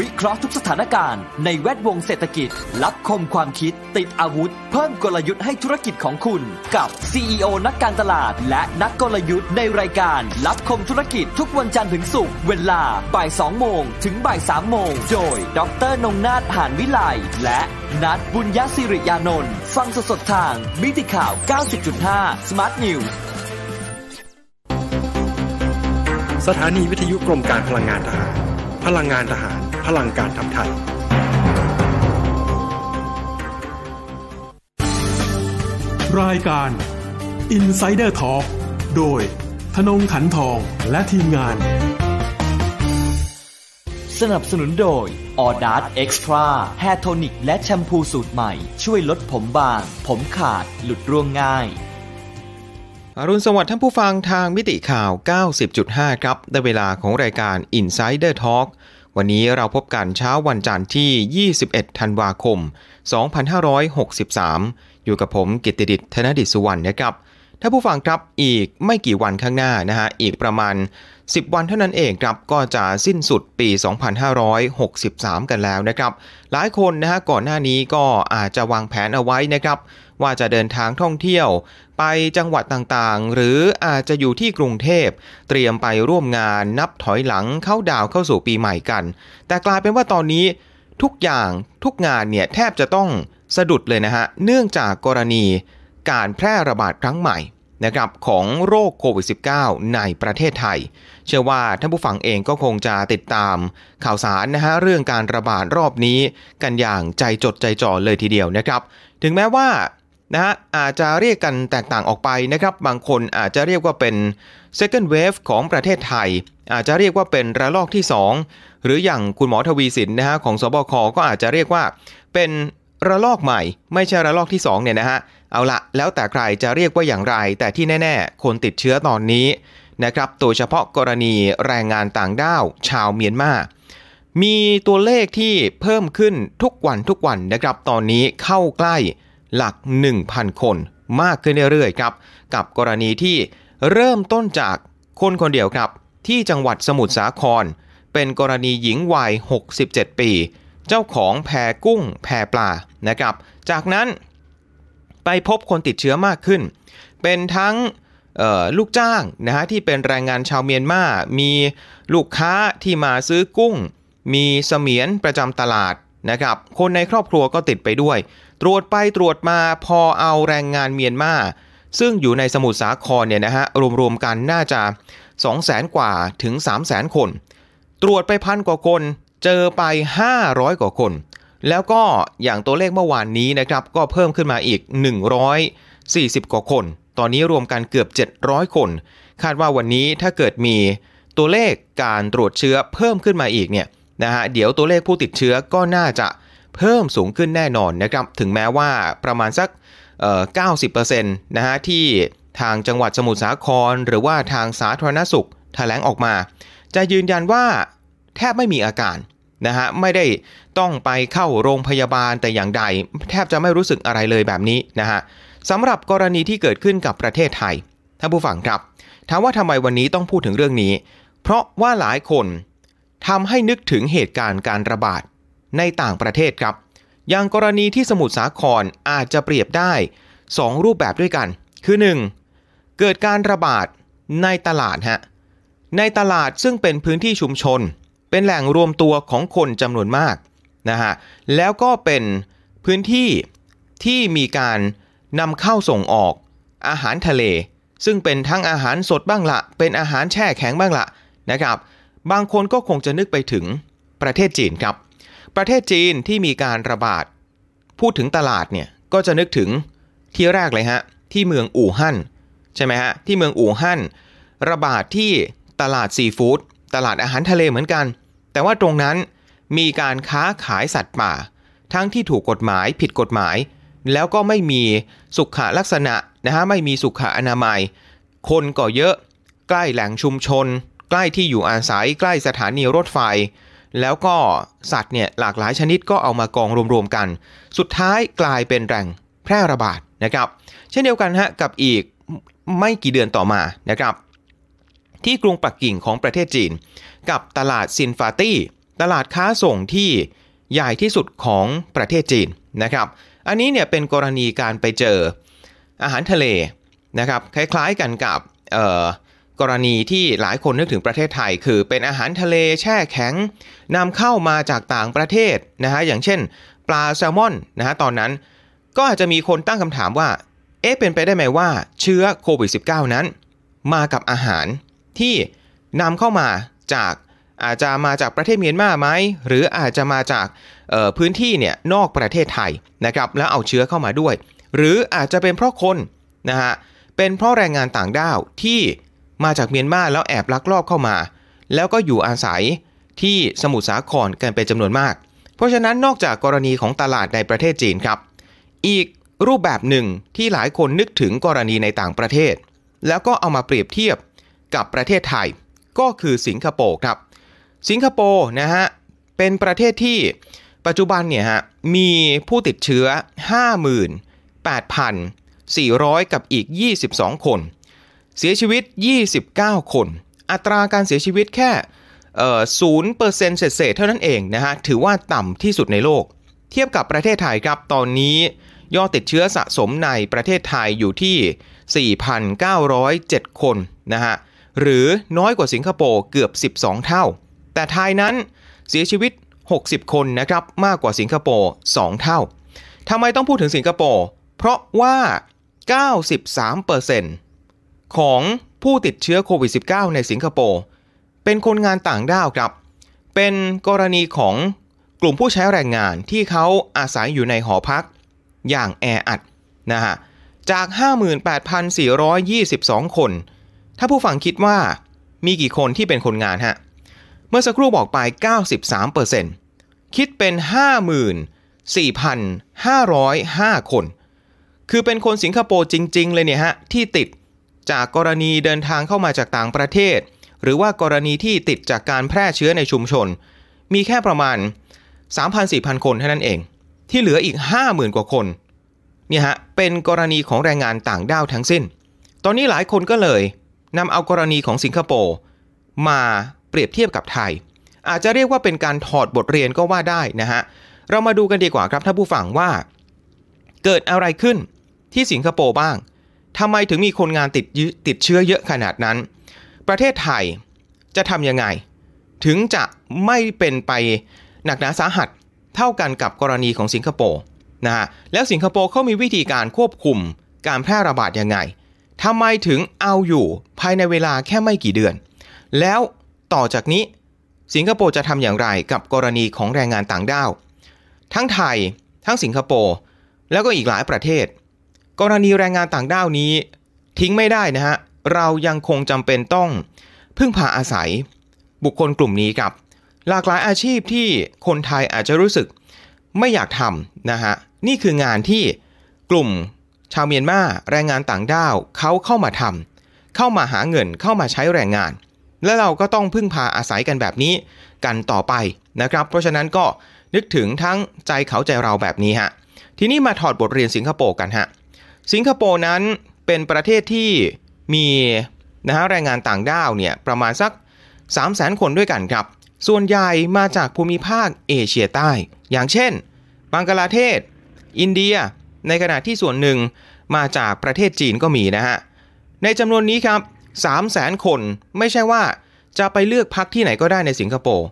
วิเคราะห์ทุกสถานการณ์ในแวดวงเศรษฐกิจ รับคมความคิด ติดอาวุธ เพิ่มกลยุทธ์ให้ธุรกิจของคุณ กับ CEO นักการตลาด และนักกลยุทธ์ในรายการ รับคมธุรกิจทุกวันจันทร์ถึงศุกร์เวลาบ่าย2โมงถึงบ่าย3โมงโดย ดรนงนาถหานวิไลและนัดบุญยศิริยานนท์ฟังสดๆทางมิติข่าว 90.5 Smart News สถานีวิทยุกรมการพลังงานทหาร พลังงานทหาร พลังการทำไทย รายการ Insider Talk โดยธนงขันทองและทีมงาน สนับสนุนโดย ออดาร์ Extra Hair Tonic และแชมพูสูตรใหม่ ช่วยลดผมบาง ผมขาดหลุดร่วงง่ายอรุณสวัสดิ์ท่านผู้ฟังทางมิติข่าว 90.5 ครับ ได้เวลาของรายการ Insider Talk วันนี้เราพบกันเช้าวันจันทร์ที่ 21 ธันวาคม 2563 อยู่กับผมกิตติดิษธนดิษสุวรรณนะครับถ้าผู้ฟังครับอีกไม่กี่วันข้างหน้านะฮะอีกประมาณ 10 วันเท่านั้นเองครับก็จะสิ้นสุดปี 2563 กันแล้วนะครับ หลายคนนะฮะก่อนหน้านี้ก็อาจจะวางแผนเอาไว้นะครับ ว่าจะเดินทางท่องเที่ยว ไปจังหวัดต่างๆ หรืออาจจะอยู่ที่กรุงเทพ เตรียมไปร่วมงานนับถอยหลังเข้าดาวเข้าสู่ปีใหม่กัน แต่กลายเป็นว่าตอนนี้ทุกอย่างทุกงานเนี่ยแทบจะต้องสะดุดเลยนะฮะ เนื่องจากกรณีการแพร่ระบาดครั้งใหม่นะครับของโรคโควิด -19 ในประเทศไทย เชื่อว่าท่านผู้ฟังเองก็คงจะติดตาม ข่าวสารนะฮะเรื่องการระบาดรอบนี้กันอย่างใจจดใจจ่อเลยทีเดียวนะครับ ถึงแม้ว่า นะฮะอาจจะเรียกกันแตกต่างออกไปนะครับ บางคนอาจจะเรียกว่าเป็น second wave ของประเทศไทย อาจจะเรียกว่าเป็นระลอกที่ 2 หรืออย่างคุณหมอทวีสินนะฮะของสบคก็อาจจะเรียกว่าเป็นระลอกใหม่ ไม่ใช่ระลอกที่2เนี่ยนะฮะเอาละแล้วแต่ใครจะเรียกว่าอย่างไร แต่ที่แน่ ๆ คนติดเชื้อตอนนี้นะครับโดยเฉพาะกรณีแรงงานต่างด้าวชาวเมียนมามีตัวเลขที่เพิ่มขึ้นทุกวันทุกวันนะครับ ตอนนี้เข้าใกล้ หลัก 1,000 คนมากขึ้นเรื่อยๆครับกับกรณีที่เริ่มต้นจากคนคนเดียวครับ ที่จังหวัดสมุทรสาคร เป็นกรณีหญิงวัย 67 ปี เจ้าของแพกุ้งแพปลานะครับ จากนั้นไปพบคนติดเชื้อมากขึ้น เป็นทั้งลูกจ้างนะฮะที่เป็นแรงงานชาวเมียนมามีลูกค้าที่มาซื้อกุ้ง มีเสมียนประจำตลาดนะครับ คนในครอบครัวก็ติดไปด้วย ตรวจไปตรวจมาพอเอาแรงงานเมียนมาซึ่งอยู่ในสมุทรสาครเนี่ยนะฮะรวมๆกันน่าจะ 2 0 0แสนกว่าถึง 3 0 0แสนคน ตรวจไปพันกว่าคน เจอไป 500 กว่าคน แล้วก็อย่างตัวเลขเมื่อวานนี้นะครับ ก็เพิ่มขึ้นมาอีก 140 กว่าคน ตอนนี้รวมกันเกือบ 700 คน คาดว่าวันนี้ถ้าเกิดมีตัวเลขการตรวจเชื้อเพิ่มขึ้นมาอีกเนี่ยนะฮะเดี๋ยวตัวเลขผู้ติดเชื้อก็น่าจะ เพิ่มสูงขึ้นแน่นอนนะครับถึงแม้ว่าประมาณสักเอ่อ90%นะฮะที่ทางจังหวัดสมุทรสาคร หรือว่าทางสาธารณสุขแถลงออกมา จะยืนยันว่าแทบไม่มีอาการนะฮะไม่ได้ต้องไปเข้าโรงพยาบาลแต่อย่างใด แทบจะไม่รู้สึกอะไรเลยแบบนี้นะฮะสำหรับกรณีที่เกิดขึ้นกับประเทศไทยท่านผู้ฟังครับถามว่าทำไมวันนี้ต้องพูดถึงเรื่องนี้ เพราะว่าหลายคนทำให้นึกถึงเหตุการณ์การระบาด ในต่างประเทศครับ อย่างกรณีที่สมุทรสาครอาจจะเปรียบได้ 2 รูปแบบด้วยกัน คือ 1. เกิดการระบาดในตลาดฮะ ในตลาดซึ่งเป็นพื้นที่ชุมชน เป็นแหล่งรวมตัวของคนจำนวนมากนะฮะ แล้วก็เป็นพื้นที่ที่มีการนำเข้าส่งออกอาหารทะเล ซึ่งเป็นทั้งอาหารสดบ้างละ เป็นอาหารแช่แข็งบ้างละนะครับ บางคนก็คงจะนึกไปถึงประเทศจีนครับ ประเทศจีนที่มีการระบาด พูดถึงตลาดเนี่ยก็จะนึกถึงที่แรกเลยฮะที่เมืองอู่ฮั่นใช่ไหมฮะที่เมืองอู่ฮั่นระบาดที่ตลาดซีฟู้ดตลาดอาหารทะเลเหมือนกัน แต่ว่าตรงนั้นมีการค้าขายสัตว์ป่า ทั้งที่ถูกกฎหมายผิดกฎหมาย แล้วก็ไม่มีสุขลักษณะนะฮะไม่มีสุขอนามัย คนก็เยอะ ใกล้แหล่งชุมชน ใกล้ที่อยู่อาศัย ใกล้สถานีรถไฟ แล้วก็สัตว์เนี่ยหลากหลายชนิดก็เอามากองรวมๆกัน สุดท้ายกลายเป็นแหล่งแพร่ระบาดนะครับ เช่นเดียวกันฮะกับอีกไม่กี่เดือนต่อมานะครับ ที่กรุงปักกิ่งของประเทศจีน กับตลาดซินฟาตี้ ตลาดค้าส่งที่ใหญ่ที่สุดของประเทศจีนนะครับ อันนี้เนี่ยเป็นกรณีการไปเจออาหารทะเลนะครับ คล้ายๆกันกับ กรณีที่หลายคนนึกถึงประเทศไทย คือเป็นอาหารทะเลแช่แข็งนำเข้ามาจากต่างประเทศนะฮะอย่างเช่น ปลาแซลมอนนะฮะตอนนั้น ก็อาจจะมีคนตั้งคำถามว่า เอ๊ะเป็นไปได้ไหมว่าเชื้อโควิด -19 นั้น มากับอาหารที่นำเข้ามาจากอาจจะมาจากประเทศเมียนมาไหมหรืออาจจะมาจากพื้นที่เนี่ยนอกประเทศไทยนะครับแล้วเอาเชื้อเข้ามาด้วย หรืออาจจะเป็นเพราะคนนะฮะเป็นเพราะแรงงานต่างด้าวที่ มาจากเมียนมาแล้วแอบลักลอบเข้ามา แล้วก็อยู่อาศัยที่สมุทรสาครกันเป็นจำนวนมาก เพราะฉะนั้นนอกจากกรณีของตลาดในประเทศจีนครับ อีกรูปแบบหนึ่งที่หลายคนนึกถึงกรณีในต่างประเทศ แล้วก็เอามาเปรียบเทียบกับประเทศไทย ก็คือสิงคโปร์ครับ สิงคโปร์นะฮะเป็นประเทศที่ปัจจุบันเนี่ยฮะมีผู้ติดเชื้อ 58,400 กับอีก 22 คน เสียชีวิต 29 คน อัตราการเสียชีวิตแค่ศูนย์เปอร์เซ็นต์เศษเท่านั้นเองนะฮะ ถือว่าต่ำที่สุดในโลก เทียบกับประเทศไทยครับ ตอนนี้ยอดติดเชื้อสะสมในประเทศไทยอยู่ที่ 4,907 คนนะฮะ หรือน้อยกว่าสิงคโปร์เกือบ 12 เท่า แต่ไทยนั้นเสียชีวิต 60 คนนะครับ มากกว่าสิงคโปร์ 2 เท่า ทำไมต้องพูดถึงสิงคโปร์ เพราะว่า 93% ของผู้ติดเชื้อโควิด -19 ในสิงคโปร์เป็นคนงานต่างด้าวครับ เป็นกรณีของกลุ่มผู้ใช้แรงงานที่เขาอาศัยอยู่ในหอพักอย่างแออัดนะฮะจาก 58,422 คน ถ้าผู้ฟังคิดว่ามีกี่คนที่เป็นคนงานฮะ เมื่อสักครู่บอกไป 93%คิดเป็น 54,505 คน คือเป็นคนสิงคโปร์จริง ๆ เลยเนี่ยฮะ ที่ติด จากกรณีเดินทางเข้ามาจากต่างประเทศ หรือว่ากรณีที่ติดจากการแพร่เชื้อในชุมชน มีแค่ประมาณ 3,000-4,000 คนเท่านั้นเอง ที่เหลืออีก 50,000 กว่าคนเนี่ยฮะเป็นกรณีของแรงงานต่างด้าวทั้งสิ้น ตอนนี้หลายคนก็เลยนำเอากรณีของสิงคโปร์มาเปรียบเทียบกับไทย อาจจะเรียกว่าเป็นการถอดบทเรียนก็ว่าได้นะฮะเรามาดูกันดีกว่าครับท่านผู้ฟังว่า เกิดอะไรขึ้นที่สิงคโปร์บ้าง ทำไมถึงมีคนงานติดติดเชื้อเยอะขนาดนั้น ประเทศไทยจะทำยังไง ถึงจะไม่เป็นไปหนักหนาสาหัสเท่ากันกับกรณีของสิงคโปร์นะฮะแล้วสิงคโปร์เขามีวิธีการควบคุมการแพร่ระบาดยังไงทำไมถึงเอาอยู่ภายในเวลาแค่ไม่กี่เดือน แล้วต่อจากนี้สิงคโปร์จะทำอย่างไรกับกรณีของแรงงานต่างด้าว ทั้งไทย ทั้งสิงคโปร์ แล้วก็อีกหลายประเทศ กรณีแรงงานต่างด้าวนี้ ทิ้งไม่ได้นะฮะเรายังคงจำเป็นต้องพึ่งพาอาศัย บุคคลกลุ่มนี้ครับ หลากหลายอาชีพที่คนไทยอาจจะรู้สึกไม่อยากทำนะฮะนี่คืองานที่กลุ่มชาวเมียนมาแรงงานต่างด้าวเขาเข้ามาทำเข้ามาหาเงินเข้ามาใช้แรงงาน และเราก็ต้องพึ่งพาอาศัยกันแบบนี้กันต่อไปนะครับ เพราะฉะนั้นก็นึกถึงทั้งใจเขาใจเราแบบนี้ฮะทีนี้มาถอดบทเรียนสิงคโปร์กันฮะ สิงคโปร์นั้นเป็นประเทศที่มีนะฮะแรงงานต่างด้าวเนี่ยประมาณสัก 3 0 0 0 0 0 คนด้วยกันครับ ส่วนใหญ่มาจากภูมิภาคเอเชียใต้ อย่างเช่น บังกลาเทศ อินเดีย ในขณะที่ส่วนหนึ่งมาจากประเทศจีนก็มีนะฮะ ในจำนวนนี้ครับ 3 0 0แสนคนไม่ใช่ว่าจะไปเลือกพักที่ไหนก็ได้ในสิงคโปร์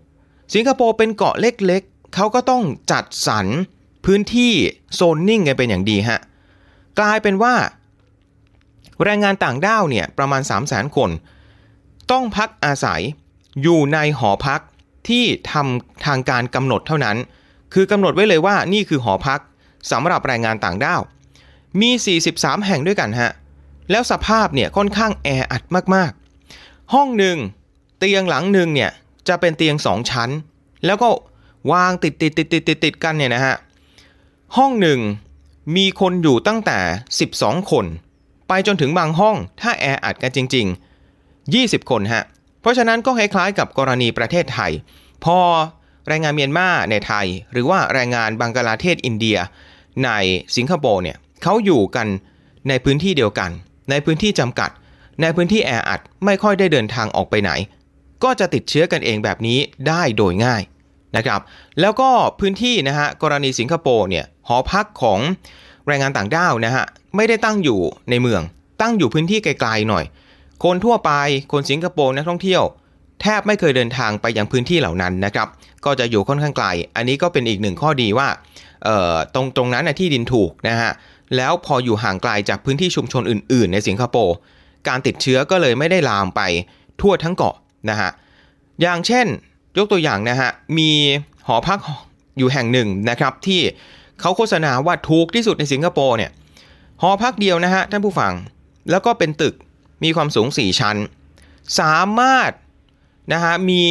สิงคโปร์เป็นเกาะเล็กๆ เขาก็ต้องจัดสรรพื้นที่โซนนิ่งกันเป็นอย่างดีฮะ กลายเป็นว่า แรงงานต่างด้าวเนี่ยประมาณ 3 0 0แสนคน ต้องพักอาศัยอยู่ในหอพักที่ทำทางการกำหนดเท่านั้น คือกำหนดไว้เลยว่านี่คือหอพักสำหรับแรงงานต่างด้าว มี 43 แห่งด้วยกันฮะ แล้วสภาพเนี่ยค่อนข้างแออัดมากๆ ห้องหนึ่งเตียงหลังหนึ่งเนี่ยจะเป็นเตียง 2 ชั้น แล้วก็วางติดติดติดติดติดติดกันเนี่ยนะฮะ ห้องหนึ่ง มีคนอยู่ตั้งแต่ 12 คน ไปจนถึงบางห้องถ้าแออัดกันจริง ๆ 20 คนฮะ เพราะฉะนั้นก็คล้ายๆกับกรณีประเทศไทย พอแรงงานเมียนมาในไทย หรือว่าแรงงานบังกลาเทศอินเดีย ในสิงคโปร์เนี่ยเขาอยู่กันในพื้นที่เดียวกัน ในพื้นที่จำกัด ในพื้นที่แออัดไม่ค่อยได้เดินทางออกไปไหน ก็จะติดเชื้อกันเองแบบนี้ได้โดยง่ายนะครับ แล้วก็พื้นที่นะฮะกรณีสิงคโปร์เนี่ย หอพักของแรงงานต่างด้าวนะฮะไม่ได้ตั้งอยู่ในเมือง ตั้งอยู่พื้นที่ไกลๆหน่อย คนทั่วไปคนสิงคโปร์นักท่องเที่ยว แทบไม่เคยเดินทางไปยังพื้นที่เหล่านั้นนะครับ ก็จะอยู่ค่อนข้างไกล อันนี้ก็เป็นอีกหนึ่งข้อดีว่าตรงตรงนั้นนะที่ดินถูกนะฮะแล้วพออยู่ห่างไกลจากพื้นที่ชุมชนอื่น ๆ ในสิงคโปร์การติดเชื้อก็เลยไม่ได้ลามไปทั่วทั้งเกาะนะฮะอย่างเช่นยกตัวอย่างนะฮะมีหอพักอยู่แห่งหนึ่งนะครับที่ เขาโฆษณาว่าถูกที่สุดในสิงคโปร์เนี่ยหอพักเดียวนะฮะท่านผู้ฟัง แล้วก็เป็นตึกมีความสูง 4 ชั้น สามารถนะฮะมี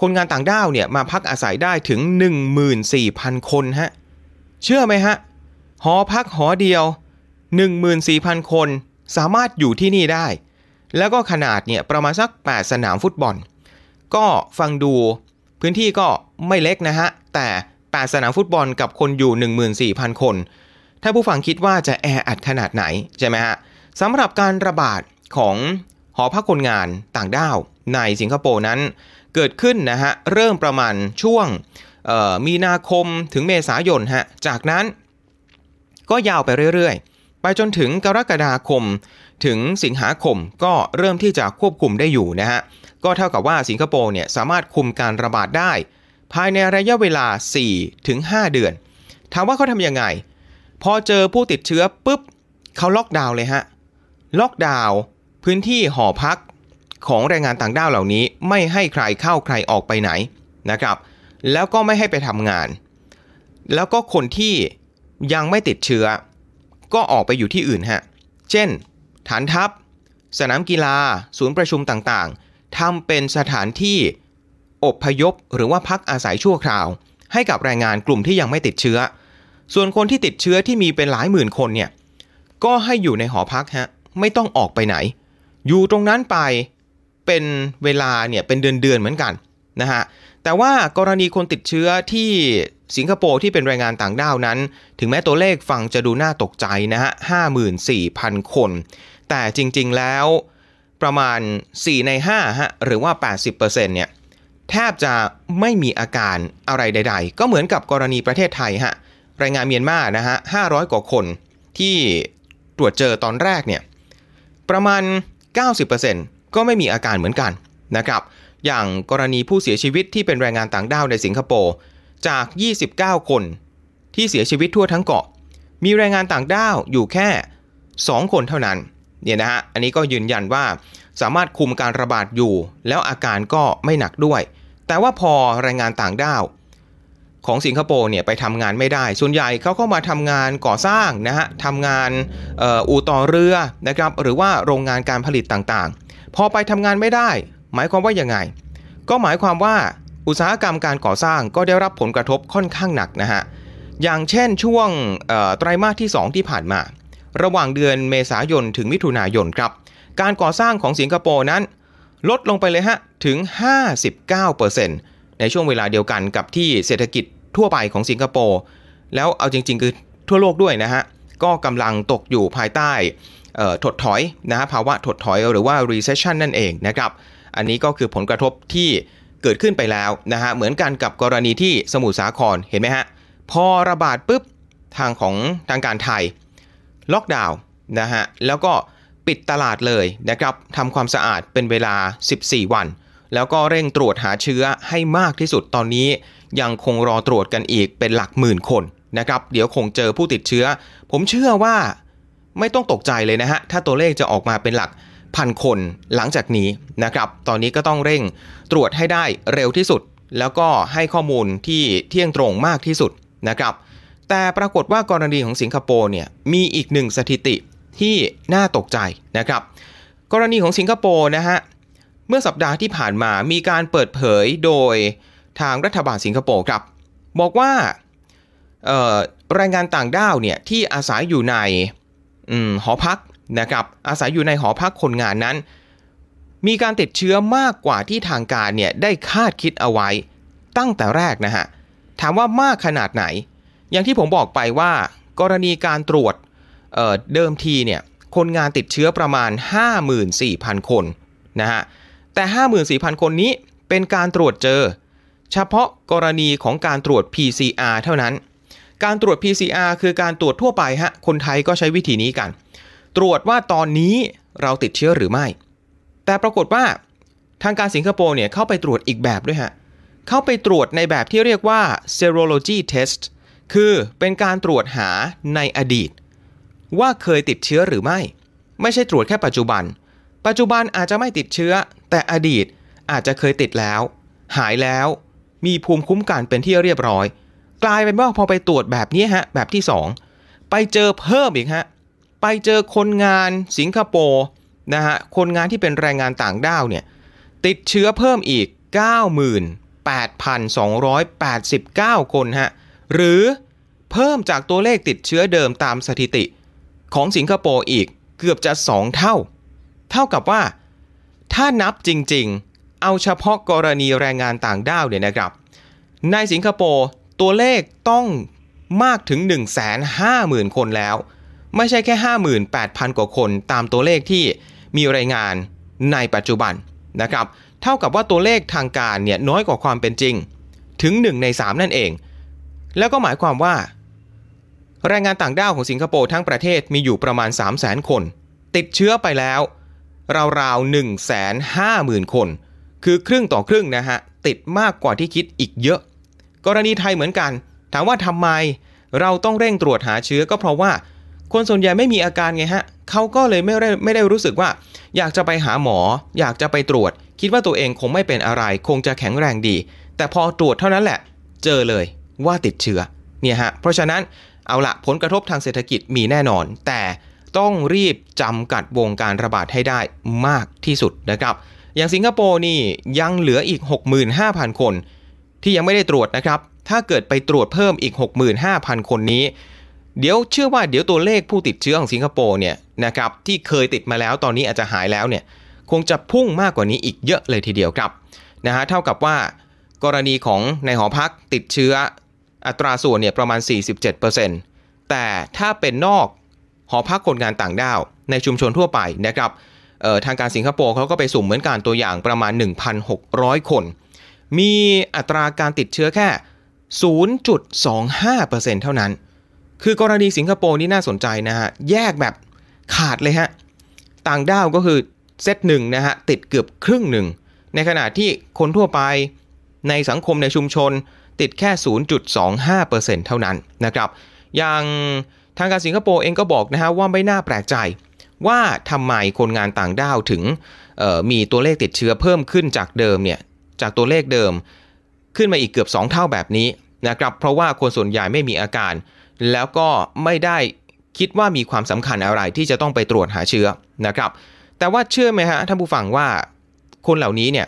คนงานต่างด้าวเนี่ยมาพักอาศัยได้ถึง 14,000 คนฮะเชื่อไหมฮะหอพักหอเดียว 14,000 คน สามารถอยู่ที่นี่ได้ แล้วก็ขนาดเนี่ยประมาณสัก 8 สนามฟุตบอล ก็ฟังดูพื้นที่ก็ไม่เล็กนะฮะ แต่ 8 สนามฟุตบอลกับคนอยู่ 14,000 คน ถ้าผู้ฟังคิดว่าจะแออัดขนาดไหน ใช่ไหมฮะสำหรับการระบาดของหอพักคนงานต่างด้าวในสิงคโปร์นั้น เกิดขึ้นนะฮะเริ่มประมาณช่วงมีนาคมถึงเมษายนฮะจากนั้นก็ยาวไปเรื่อยๆ ไปจนถึงกรกฎาคมถึงสิงหาคมก็เริ่มที่จะควบคุมได้อยู่นะฮะก็เท่ากับว่าสิงคโปร์เนี่ยสามารถคุมการระบาดได้ ภายในระยะเวลา 4-5ถึงเดือน ถามว่าเขาทำยังไง พอเจอผู้ติดเชื้อปุ๊บเขาล็อกดาวน์เลยฮะ ล็อกดาวน์พื้นที่หอพักของแรงงานต่างด้าวเหล่านี้ไม่ให้ใครเข้าใครออกไปไหนนะครับ แล้วก็ไม่ให้ไปทำงาน แล้วก็คนที่ยังไม่ติดเชื้อ ก็ออกไปอยู่ที่อื่นฮะ เช่น ฐานทัพ สนามกีฬา ศูนย์ประชุมต่างๆทำเป็นสถานที่ อบพยพ หรือว่าพักอาศัยชั่วคราว ให้กับแรงงานกลุ่มที่ยังไม่ติดเชื้อ ส่วนคนที่ติดเชื้อที่มีเป็นหลายหมื่นคนเนี่ยก็ให้อยู่ในหอพักฮะไม่ต้องออกไปไหน อยู่ตรงนั้นไปเป็นเวลาเนี่ยเป็นเดือนๆเหมือนกันนะฮะแต่ว่ากรณีคนติดเชื้อที่สิงคโปร์ที่เป็นแรงงานต่างด้าวนั้น ถึงแม้ตัวเลขฟังจะดูน่าตกใจนะฮะ 54,000 คน แต่จริงๆแล้วประมาณ 4 ใน5ฮะหรือว่า 80%เนี่ย แทบจะไม่มีอาการอะไรใด ๆ ก็เหมือนกับกรณีประเทศไทยฮะแรงงานเมียนมานะฮะ500 กว่าคนที่ตรวจเจอตอนแรกเนี่ยประมาณ 90%ก็ไม่มีอาการเหมือนกันนะครับ อย่างกรณีผู้เสียชีวิตที่เป็นแรงงานต่างด้าวในสิงคโปร์จาก 29 คนที่เสียชีวิตทั่วทั้งเกาะ มีแรงงานต่างด้าวอยู่แค่ 2 คนเท่านั้นเนี่ยนะฮะ อันนี้ก็ยืนยันว่าสามารถคุมการระบาดอยู่ แล้วอาการก็ไม่หนักด้วย แต่ว่าพอแรงงานต่างด้าวของสิงคโปร์เนี่ยไปทำงานไม่ได้ ส่วนใหญ่เขาเข้ามาทำงานก่อสร้างนะฮะทำงานอู่ต่อเรือนะครับ หรือว่าโรงงานการผลิตต่างๆ พอไปทำงานไม่ได้ หมายความว่ายังไง ก็หมายความว่าอุตสาหกรรมการก่อสร้างก็ได้รับผลกระทบค่อนข้างหนักนะฮะ อย่างเช่นช่วงไตรมาสที่ 2 ที่ผ่านมา ระหว่างเดือนเมษายนถึงมิถุนายนครับ การก่อสร้างของสิงคโปร์นั้น ลดลงไปเลยฮะ ถึง 59%ในช่วงเวลาเดียวกันกับที่เศรษฐกิจทั่วไปของสิงคโปร์แล้วเอาจริง ๆ คือทั่วโลกด้วยนะฮะ ก็กำลังตกอยู่ภายใต้ถดถอยนะฮะภาวะถดถอยหรือว่า recession นั่นเองนะครับ อันนี้ก็คือผลกระทบที่เกิดขึ้นไปแล้วนะฮะ เหมือนกันกับกรณีที่สมุทรสาครเห็นไหมฮะ พอระบาดปุ๊บทางของทางการไทยล็อกดาวน์นะฮะ แล้วก็ ปิดตลาดเลยนะครับทำความสะอาดเป็นเวลา 14 วัน แล้วก็เร่งตรวจหาเชื้อให้มากที่สุดตอนนี้ ยังคงรอตรวจกันอีกเป็นหลักหมื่นคนนะครับ เดี๋ยวคงเจอผู้ติดเชื้อ ผมเชื่อว่าไม่ต้องตกใจเลยนะฮะ ถ้าตัวเลขจะออกมาเป็นหลักพันคนหลังจากนี้นะครับ ตอนนี้ก็ต้องเร่งตรวจให้ได้เร็วที่สุด แล้วก็ให้ข้อมูลที่เที่ยงตรงมากที่สุดนะครับ แต่ปรากฏว่ากรณีของสิงคโปร์เนี่ยมีอีกหนึ่งสถิติ ที่น่าตกใจนะครับ กรณีของสิงคโปร์นะฮะ เมื่อสัปดาห์ที่ผ่านมามีการเปิดเผยโดยทางรัฐบาลสิงคโปร์ครับ บอกว่าแรงงานต่างด้าวเนี่ยที่อาศัยอยู่ในอหอพักนะครับ อาศัยอยู่ในหอพักคนงานนั้น มีการติดเชื้อมากกว่าที่ทางการเนี่ยได้คาดคิดเอาไว้ตั้งแต่แรกนะฮะ ถามว่ามากขนาดไหน อย่างที่ผมบอกไปว่า กรณีการตรวจ เเดิมทีเนี่ยคนงานติดเชื้อประมาณ 54,000 คนนะฮะแต่ 54,000 คนนี้เป็นการตรวจเจอ เฉพาะกรณีของการตรวจ PCR เท่านั้น การตรวจ PCR คือการตรวจทั่วไปฮะคนไทยก็ใช้วิธีนี้กัน ตรวจว่าตอนนี้เราติดเชื้อหรือไม่ แต่ปรากฏว่าทางการสิงคโปร์เนี่ยเข้าไปตรวจอีกแบบด้วยฮะเข้าไปตรวจในแบบที่เรียกว่า serology test คือเป็นการตรวจหาในอดีต ว่าเคยติดเชื้อหรือไม่ ไม่ใช่ตรวจแค่ปัจจุบัน ปัจจุบันอาจจะไม่ติดเชื้อ แต่อดีตอาจจะเคยติดแล้ว หายแล้ว มีภูมิคุ้มกันเป็นที่เรียบร้อย กลายเป็นว่าพอไปตรวจแบบนี้ฮะ แบบที่ 2 ไปเจอเพิ่มอีกฮะ ไปเจอคนงานสิงคโปร์นะฮะ คนงานที่เป็นแรงงานต่างด้าวเนี่ย ติดเชื้อเพิ่มอีก 98,289 คนฮะ หรือเพิ่มจากตัวเลขติดเชื้อเดิมตามสถิติ ของสิงคโปร์อีกเกือบจะ 2 เท่า เท่ากับว่า ถ้านับจริงๆ เอาเฉพาะกรณีแรงงานต่างด้าวเนี่ยนะครับ ในสิงคโปร์ตัวเลขต้องมากถึง 150,000 คนแล้ว ไม่ใช่แค่ 58,000 กว่าคนตามตัวเลขที่มีรายงานในปัจจุบันนะครับ เท่ากับว่าตัวเลขทางการเนี่ยน้อยกว่าความเป็นจริง ถึง 1 ใน 3 นั่นเอง แล้วก็หมายความว่า แรงงานต่างด้าวของสิงคโปร์ทั้งประเทศมีอยู่ประมาณ 3 0 0 0 0 0 คน ติดเชื้อไปแล้ว ราวๆ 1 5 0 0 0 0 คน คือครึ่งต่อครึ่งนะฮะ ติดมากกว่าที่คิดอีกเยอะ กรณีไทยเหมือนกัน ถามว่าทำไมเราต้องเร่งตรวจหาเชื้อก็เพราะว่า คนส่วนใหญ่ไม่มีอาการไงฮะเขาก็เลยไม่ได้ไม่ได้รู้สึกว่า อยากจะไปหาหมอ อยากจะไปตรวจ คิดว่าตัวเองคงไม่เป็นอะไร คงจะแข็งแรงดี แต่พอตรวจเท่านั้นแหละ เจอเลยว่าติดเชื้อเนี่ยฮะเพราะฉะนั้น เอาละผลกระทบทางเศรษฐกิจมีแน่นอน แต่ต้องรีบจำกัดวงการระบาดให้ได้มากที่สุดนะครับ อย่างสิงคโปร์นี่ยังเหลืออีก 65,000 คน ที่ยังไม่ได้ตรวจนะครับ ถ้าเกิดไปตรวจเพิ่มอีก 65,000 คนนี้ เดี๋ยวเชื่อว่าเดี๋ยวตัวเลขผู้ติดเชื้อของสิงคโปร์เนี่ยนะครับที่เคยติดมาแล้วตอนนี้อาจจะหายแล้วเนี่ยคงจะพุ่งมากกว่านี้อีกเยอะเลยทีเดียวครับนะฮะเท่ากับว่ากรณีของในหอพักติดเชื้อ อัตราส่วนเนี่ยประมาณ 47%แต่ถ้าเป็นนอกหอพักคนงานต่างด้าว ในชุมชนทั่วไปนะครับทางการสิงคโปร์เขาก็ไปสุ่มเหมือนกันตัวอย่างประมาณ 1,600 คน มีอัตราการติดเชื้อแค่ 0.25%เท่านั้น คือกรณีสิงคโปร์นี่น่าสนใจนะฮะ แยกแบบขาดเลยฮะ ต่างด้าวก็คือเซตหนึ่งนะฮะ ติดเกือบครึ่งหนึ่ง ในขณะที่คนทั่วไปในสังคมในชุมชน ติดแค่ 0.25%เท่านั้นนะครับ อย่างทางการสิงคโปร์เองก็บอกนะฮะว่าไม่น่าแปลกใจว่าทำไมคนงานต่างด้าวถึงมีตัวเลขติดเชื้อเพิ่มขึ้นจากเดิมเนี่ยจากตัวเลขเดิมขึ้นมาอีกเกือบ 2 เท่าแบบนี้นะครับเพราะว่าคนส่วนใหญ่ไม่มีอาการ แล้วก็ไม่ได้คิดว่ามีความสำคัญอะไรที่จะต้องไปตรวจหาเชื้อนะครับ แต่ว่าเชื่อไหมฮะท่านผู้ฟังว่าคนเหล่านี้เนี่ย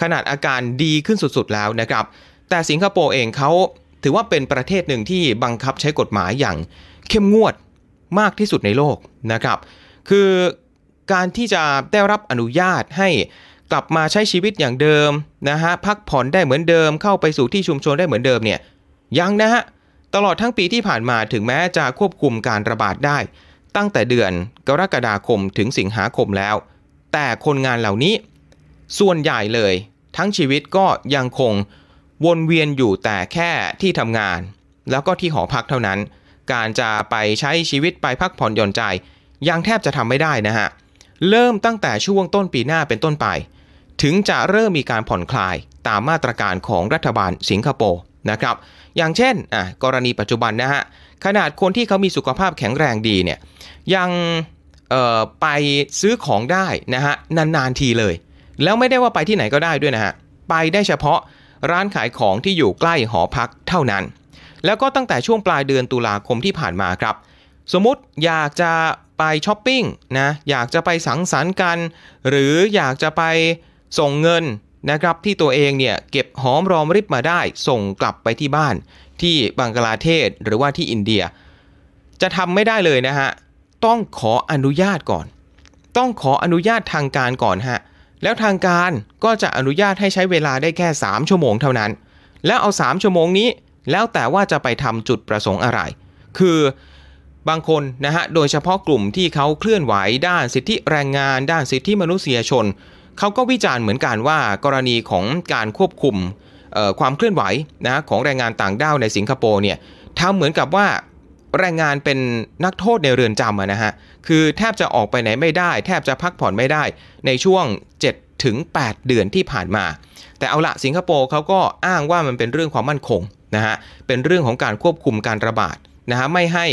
ขนาดอาการดีขึ้นสุดๆแล้วนะครับ แต่สิงคโปร์เองเขาถือว่าเป็นประเทศหนึ่งที่บังคับใช้กฎหมายอย่างเข้มงวดมากที่สุดในโลกนะครับ คือการที่จะได้รับอนุญาตให้กลับมาใช้ชีวิตอย่างเดิมนะฮะพักผ่อนได้เหมือนเดิม เข้าไปสู่ที่ชุมชนได้เหมือนเดิมเนี่ยยังนะฮะตลอดทั้งปีที่ผ่านมาถึงแม้จะควบคุมการระบาดได้ ตั้งแต่เดือนกรกฎาคมถึงสิงหาคมแล้ว แต่คนงานเหล่านี้ ส่วนใหญ่เลย ทั้งชีวิตก็ยังคง วนเวียนอยู่แต่แค่ที่ทำงาน แล้วก็ที่หอพักเท่านั้น การจะไปใช้ชีวิตไปพักผ่อนหย่อนใจ ยังแทบจะทำไม่ได้นะฮะ เริ่มตั้งแต่ช่วงต้นปีหน้าเป็นต้นไป ถึงจะเริ่มมีการผ่อนคลายตามมาตรการของรัฐบาลสิงคโปร์นะครับ อย่างเช่นอะกรณีปัจจุบันนะฮะ ขนาดคนที่เขามีสุขภาพแข็งแรงดีเนี่ย ยังไปซื้อของได้นะฮะนานๆทีเลย แล้วไม่ได้ว่าไปที่ไหนก็ได้ด้วยนะฮะ ไปได้เฉพาะ ร้านขายของที่อยู่ใกล้หอพักเท่านั้น แล้วก็ตั้งแต่ช่วงปลายเดือนตุลาคมที่ผ่านมาครับ สมมติอยากจะไปช้อปปิ้งนะอยากจะไปสังสรรค์กัน หรืออยากจะไปส่งเงินนะครับที่ตัวเองเนี่ยเก็บหอมรอมริบมาได้ ส่งกลับไปที่บ้าน ที่บังกลาเทศหรือว่าที่อินเดีย จะทำไม่ได้เลยนะฮะ ต้องขออนุญาตก่อน ต้องขออนุญาตทางการก่อนฮะ แล้วทางการก็จะอนุญาตให้ใช้เวลาได้แค่ 3 ชั่วโมงเท่านั้น แล้วเอา 3 ชั่วโมงนี้ แล้วแต่ว่าจะไปทำจุดประสงค์อะไร คือบางคนนะฮะ โดยเฉพาะกลุ่มที่เขาเคลื่อนไหวด้านสิทธิแรงงาน ด้านสิทธิมนุษยชน เขาก็วิจารณ์เหมือนกันว่ากรณีของการควบคุมความเคลื่อนไหวนะของแรงงานต่างด้าวในสิงคโปร์เนี่ยทำเหมือนกับว่า แรงงานเป็นนักโทษในเรือนจำนะฮะ คือแทบจะออกไปไหนไม่ได้ แทบจะพักผ่อนไม่ได้ ในช่วง 7 ถึง 8 เดือนที่ผ่านมา แต่เอาละสิงคโปร์เขาก็อ้างว่ามันเป็นเรื่องความมั่นคงนะฮะ เป็นเรื่องของการควบคุมการระบาดนะฮะ ไม่ให้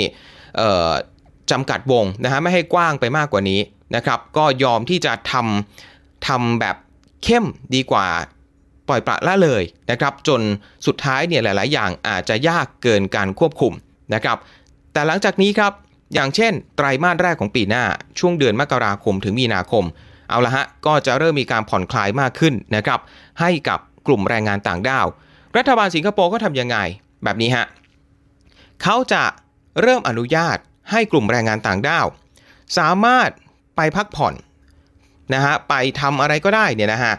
จำกัดวงนะฮะ ไม่ให้กว้างไปมากกว่านี้นะครับ ก็ยอมที่จะทำทำแบบเข้มดีกว่าปล่อยปละละเลยนะครับ จนสุดท้ายเนี่ยหลาย ๆ อย่างอาจจะยากเกินการควบคุมนะครับ แต่หลังจากนี้ครับ อย่างเช่น ไตรามาสแรกของปีหน้าช่วงเดือนมกราคมถึงมีนาคม เอาละฮะ ก็จะเริ่มมีการผ่อนคลายมากขึ้นนะครับ ให้กับกลุ่มแรงงานต่างด้าว รัฐบาลสิงคโปร์ก็ทำยังไง แบบนี้ฮะเขาจะเริ่มอนุญาตให้กลุ่มแรงงานต่างด้าว สามารถไปพักผ่อนนะฮะไปทำอะไรก็ได้เนี่ยนะฮะ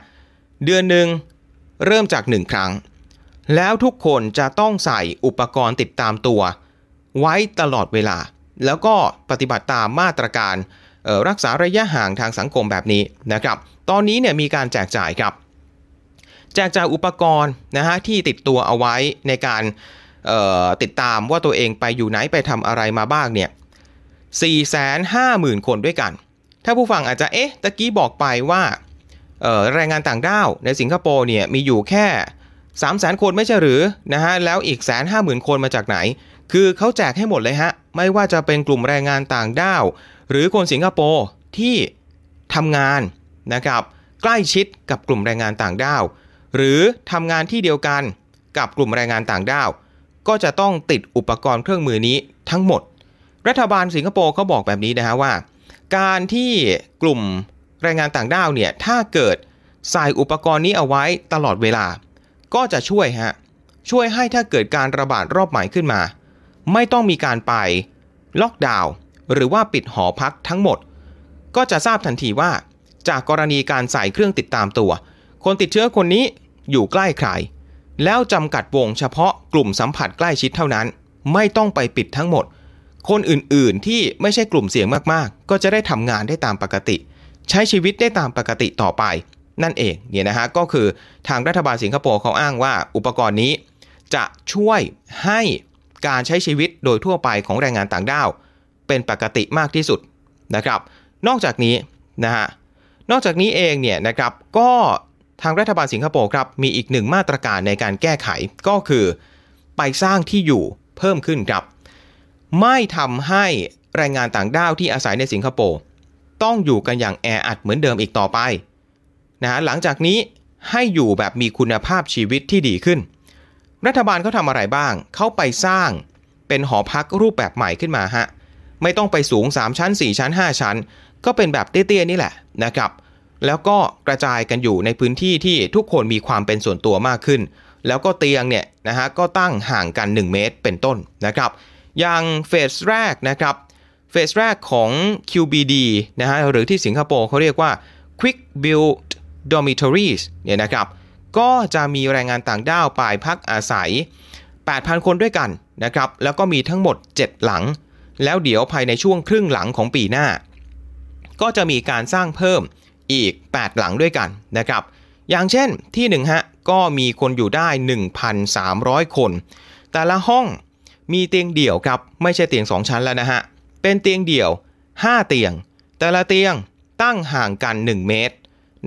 เดือนหนึ่งเริ่มจาก 1 ครั้ง แล้วทุกคนจะต้องใส่อุปกรณ์ติดตามตัว ไว้ตลอดเวลา แล้วก็ปฏิบัติตามมาตรการรักษาระยะห่างทางสังคมแบบนี้นะครับ ตอนนี้เนี่ยมีการแจกจ่ายครับ แจกจ่ายอุปกรณ์นะฮะที่ติดตัวเอาไว้ในการติดตามว่าตัวเองไปอยู่ไหนไปทำอะไรมาบ้างเนี่ย 450,000 คนด้วยกัน ถ้าผู้ฟังอาจจะเอ๊ะตะกี้บอกไปว่าแรงงานต่างด้าวในสิงคโปร์เนี่ยมีอยู่แค่ 3 0 0 0 0 0 คนไม่ใช่หรือนะฮะแล้วอีกแสนห้าหมื่นคนมาจากไหน คือเขาแจกให้หมดเลยฮะ ไม่ว่าจะเป็นกลุ่มแรงงานต่างด้าว หรือคนสิงคโปร์ที่ทำงานนะครับ ใกล้ชิดกับกลุ่มแรงงานต่างด้าว หรือทำงานที่เดียวกันกับกลุ่มแรงงานต่างด้าว ก็จะต้องติดอุปกรณ์เครื่องมือนี้ทั้งหมด รัฐบาลสิงคโปร์เขาบอกแบบนี้นะฮะว่า การที่กลุ่มแรงงานต่างด้าวเนี่ยถ้าเกิดใส่อุปกรณ์นี้เอาไว้ตลอดเวลา ก็จะช่วยฮะช่วยให้ถ้าเกิดการระบาดรอบใหม่ขึ้นมา ไม่ต้องมีการไปล็อกดาวน์หรือว่าปิดหอพักทั้งหมด ก็จะทราบทันทีว่า จากกรณีการใส่เครื่องติดตามตัว คนติดเชื้อคนนี้อยู่ใกล้ใคร แล้วจำกัดวงเฉพาะกลุ่มสัมผัสใกล้ชิดเท่านั้น ไม่ต้องไปปิดทั้งหมด คนอื่นๆที่ไม่ใช่กลุ่มเสี่ยงมากๆ ก็จะได้ทำงานได้ตามปกติ ใช้ชีวิตได้ตามปกติต่อไป นั่นเองเนี่ยนะฮะก็คือทางรัฐบาลสิงคโปร์เขาอ้างว่า อุปกรณ์นี้ จะช่วยให้ การใช้ชีวิตโดยทั่วไปของแรงงานต่างด้าว เป็นปกติมากที่สุดนะครับ นอกจากนี้นะฮะนอกจากนี้เองเนี่ยนะครับก็ทางรัฐบาลสิงคโปร์ครับมีอีกหนึ่งมาตรการในการแก้ไขก็คือ ไปสร้างที่อยู่เพิ่มขึ้นครับ ไม่ทำให้แรงงานต่างด้าวที่อาศัยในสิงคโปร์ต้องอยู่กันอย่างแออัดเหมือนเดิมอีกต่อไปนะฮะหลังจากนี้ให้อยู่แบบมีคุณภาพชีวิตที่ดีขึ้น รัฐบาลเขาทำอะไรบ้าง เขาไปสร้างเป็นหอพักรูปแบบใหม่ขึ้นมาฮะ ไม่ต้องไปสูง 3 ชั้น 4 ชั้น 5 ชั้น ก็เป็นแบบเตี้ยๆนี่แหละนะครับ แล้วก็กระจายกันอยู่ในพื้นที่ที่ทุกคนมีความเป็นส่วนตัวมากขึ้น แล้วก็เตียงเนี่ยนะฮะก็ตั้งห่างกัน 1 เมตรเป็นต้นนะครับ อย่างเฟสแรกนะครับ เฟสแรกของ QBD นะฮะหรือที่สิงคโปร์เขาเรียกว่า Quick Build Dormitories เนี่ยนะครับ ก็จะมีแรงงานต่างด้าวไปพักอาศัย 8,000 คนด้วยกันนะครับ แล้วก็มีทั้งหมด 7 หลัง แล้วเดี๋ยวภายในช่วงครึ่งหลังของปีหน้า ก็จะมีการสร้างเพิ่มอีก 8 หลังด้วยกันนะครับ อย่างเช่นที่1ฮะก็มีคนอยู่ได้ 1,300 คน แต่ละห้องมีเตียงเดี่ยวครับ ไม่ใช่เตียง 2 ชั้นแล้วนะฮะ เป็นเตียงเดี่ยว 5 เตียง แต่ละเตียงตั้งห่างกัน 1 เมตร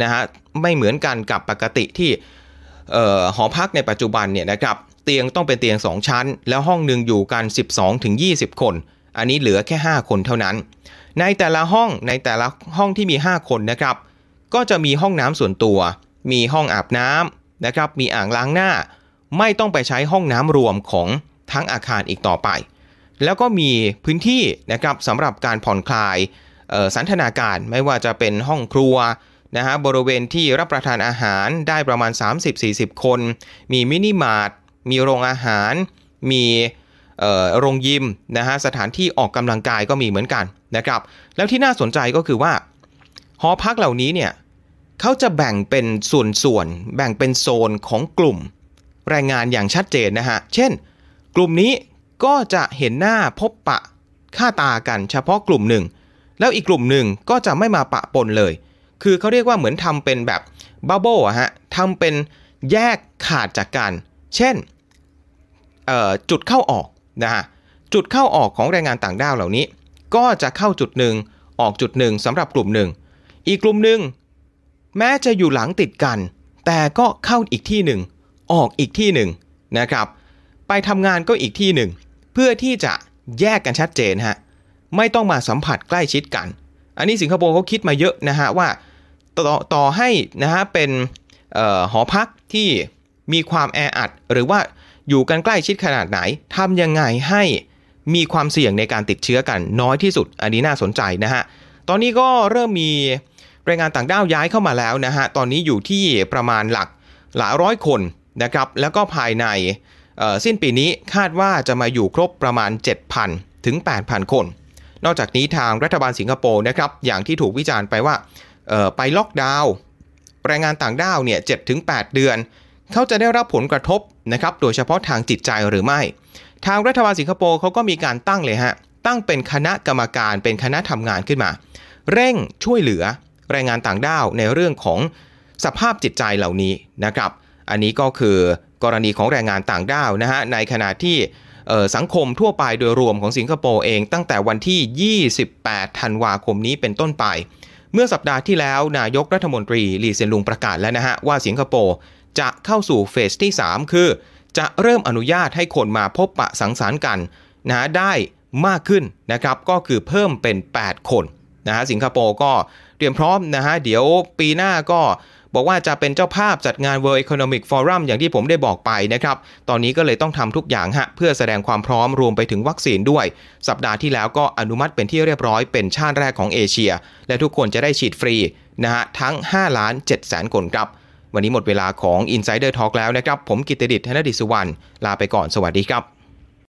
นะฮะ ไม่เหมือนกันกับปกติที่ หอพักในปัจจุบันเนี่ยนะครับเตียงต้องเป็นเตียง 2 ชั้น แล้วห้องหนึ่งอยู่กัน 12-20 คน อันนี้เหลือแค่ 5 คนเท่านั้น ในแต่ละห้องในแต่ละห้องที่มี 5 คนนะครับ ก็จะมีห้องน้ำส่วนตัว มีห้องอาบน้ำนะครับมีอ่างล้างหน้า ไม่ต้องไปใช้ห้องน้ำรวมของทั้งอาคารอีกต่อไป แล้วก็มีพื้นที่นะครับสำหรับการผ่อนคลายสันทนาการไม่ว่าจะเป็นห้องครัว นะฮะบริเวณที่รับประทานอาหารได้ประมาณ 30-40 คน มีมินิมาร์ทมีโรงอาหาร มีโรงยิมนะฮะสถานที่ออกกำลังกายก็มีเหมือนกันนะครับแล้วที่น่าสนใจก็คือว่า หอพักเหล่านี้เนี่ยเขาจะแบ่งเป็นส่วนๆแบ่งเป็นโซนของกลุ่มแรงงานอย่างชัดเจนนะฮะ เช่น กลุ่มนี้ก็จะเห็นหน้าพบปะหน้าตากันเฉพาะกลุ่มหนึ่ง แล้วอีกกลุ่มหนึ่งก็จะไม่มาปะปนเลย คือเขาเรียกว่าเหมือนทำเป็นแบบ bubble อะฮะทำเป็นแยกขาดจากกัน เช่นจุดเข้าออกนะฮะจุดเข้าออกของแรงงานต่างด้าวเหล่านี้ ก็จะเข้าจุดหนึ่งออกจุดหนึ่งสำหรับกลุ่มหนึ่งอีกกลุ่มหนึ่งแม้จะอยู่หลังติดกัน แต่ก็เข้าอีกที่หนึ่งออกอีกที่หนึ่งนะครับ ไปทำงานก็อีกที่หนึ่งเพื่อที่จะแยกกันชัดเจนฮะไม่ต้องมาสัมผัสใกล้ชิดกัน อันนี้สิงคโปร์เขาคิดมาเยอะนะฮะว่า ต่อต่อให้นะฮะเป็นออหอพักที่มีความแออัด หรือว่าอยู่กันใกล้ชิดขนาดไหนทำยังไงให้มีความเสี่ยงในการติดเชื้อกันน้อยที่สุด อันนี้น่าสนใจนะฮะ ตอนนี้ก็เริ่มมีแรงงานต่างด้าวย้ายเข้ามาแล้วนะฮะ ตอนนี้อยู่ที่ประมาณหลักหลายร้อยคนนะครับ แล้วก็ภายในสิ้นปีนี้คาดว่าจะมาอยู่ครบประมาณ 7,000 ถึง 8,000 คน นอกจากนี้ทางรัฐบาลสิงคโปร์นะครับ อย่างที่ถูกวิจารณ์ไปว่า ไปล็อกดาวน์แรงงานต่างด้าวเนี่ย7-8เดือน เขาจะได้รับผลกระทบนะครับโดยเฉพาะทางจิตใจหรือไม่ ทางรัฐบาลสิงคโปร์เขาก็มีการตั้งเลยฮะตั้งเป็นคณะกรรมการเป็นคณะทำงานขึ้นมา เร่งช่วยเหลือแรงงานต่างด้าวในเรื่องของสภาพจิตใจเหล่านี้นะครับ อันนี้ก็คือกรณีของแรงงานต่างด้าวนะฮะในขณะที่สังคมทั่วไปโดยรวมของสิงคโปร์เองตั้งแต่วันที่ 28 ธันวาคมนี้เป็นต้นไป เมื่อสัปดาห์ที่แล้วนายกรัฐมนตรีลีเซียนลุงประกาศแล้วนะฮะว่าสิงคโปร์จะเข้าสู่เฟสที่ 3 คือ จะเริ่มอนุญาตให้คนมาพบปะสังสรรค์กันนะได้มากขึ้นนะครับก็คือเพิ่มเป็น 8 คนนะฮะสิงคโปร์ก็เตรียมพร้อมนะฮะเดี๋ยวปีหน้าก็ บอกว่าจะเป็นเจ้าภาพจัดงาน World Economic Forum อย่างที่ผมได้บอกไปนะครับ ตอนนี้ก็เลยต้องทำทุกอย่างฮะเพื่อแสดงความพร้อมรวมไปถึงวัคซีนด้วย สัปดาห์ที่แล้วก็อนุมัติเป็นที่เรียบร้อยเป็นชาติแรกของเอเชีย และทุกคนจะได้ฉีดฟรีนะฮะทั้ง5ล้าน7แสนคนครับ วันนี้หมดเวลาของ Insider Talk แล้วนะครับ ผมกิตติดิษฐ์ธนดิษสุวรรณลาไปก่อนสวัสดีครับ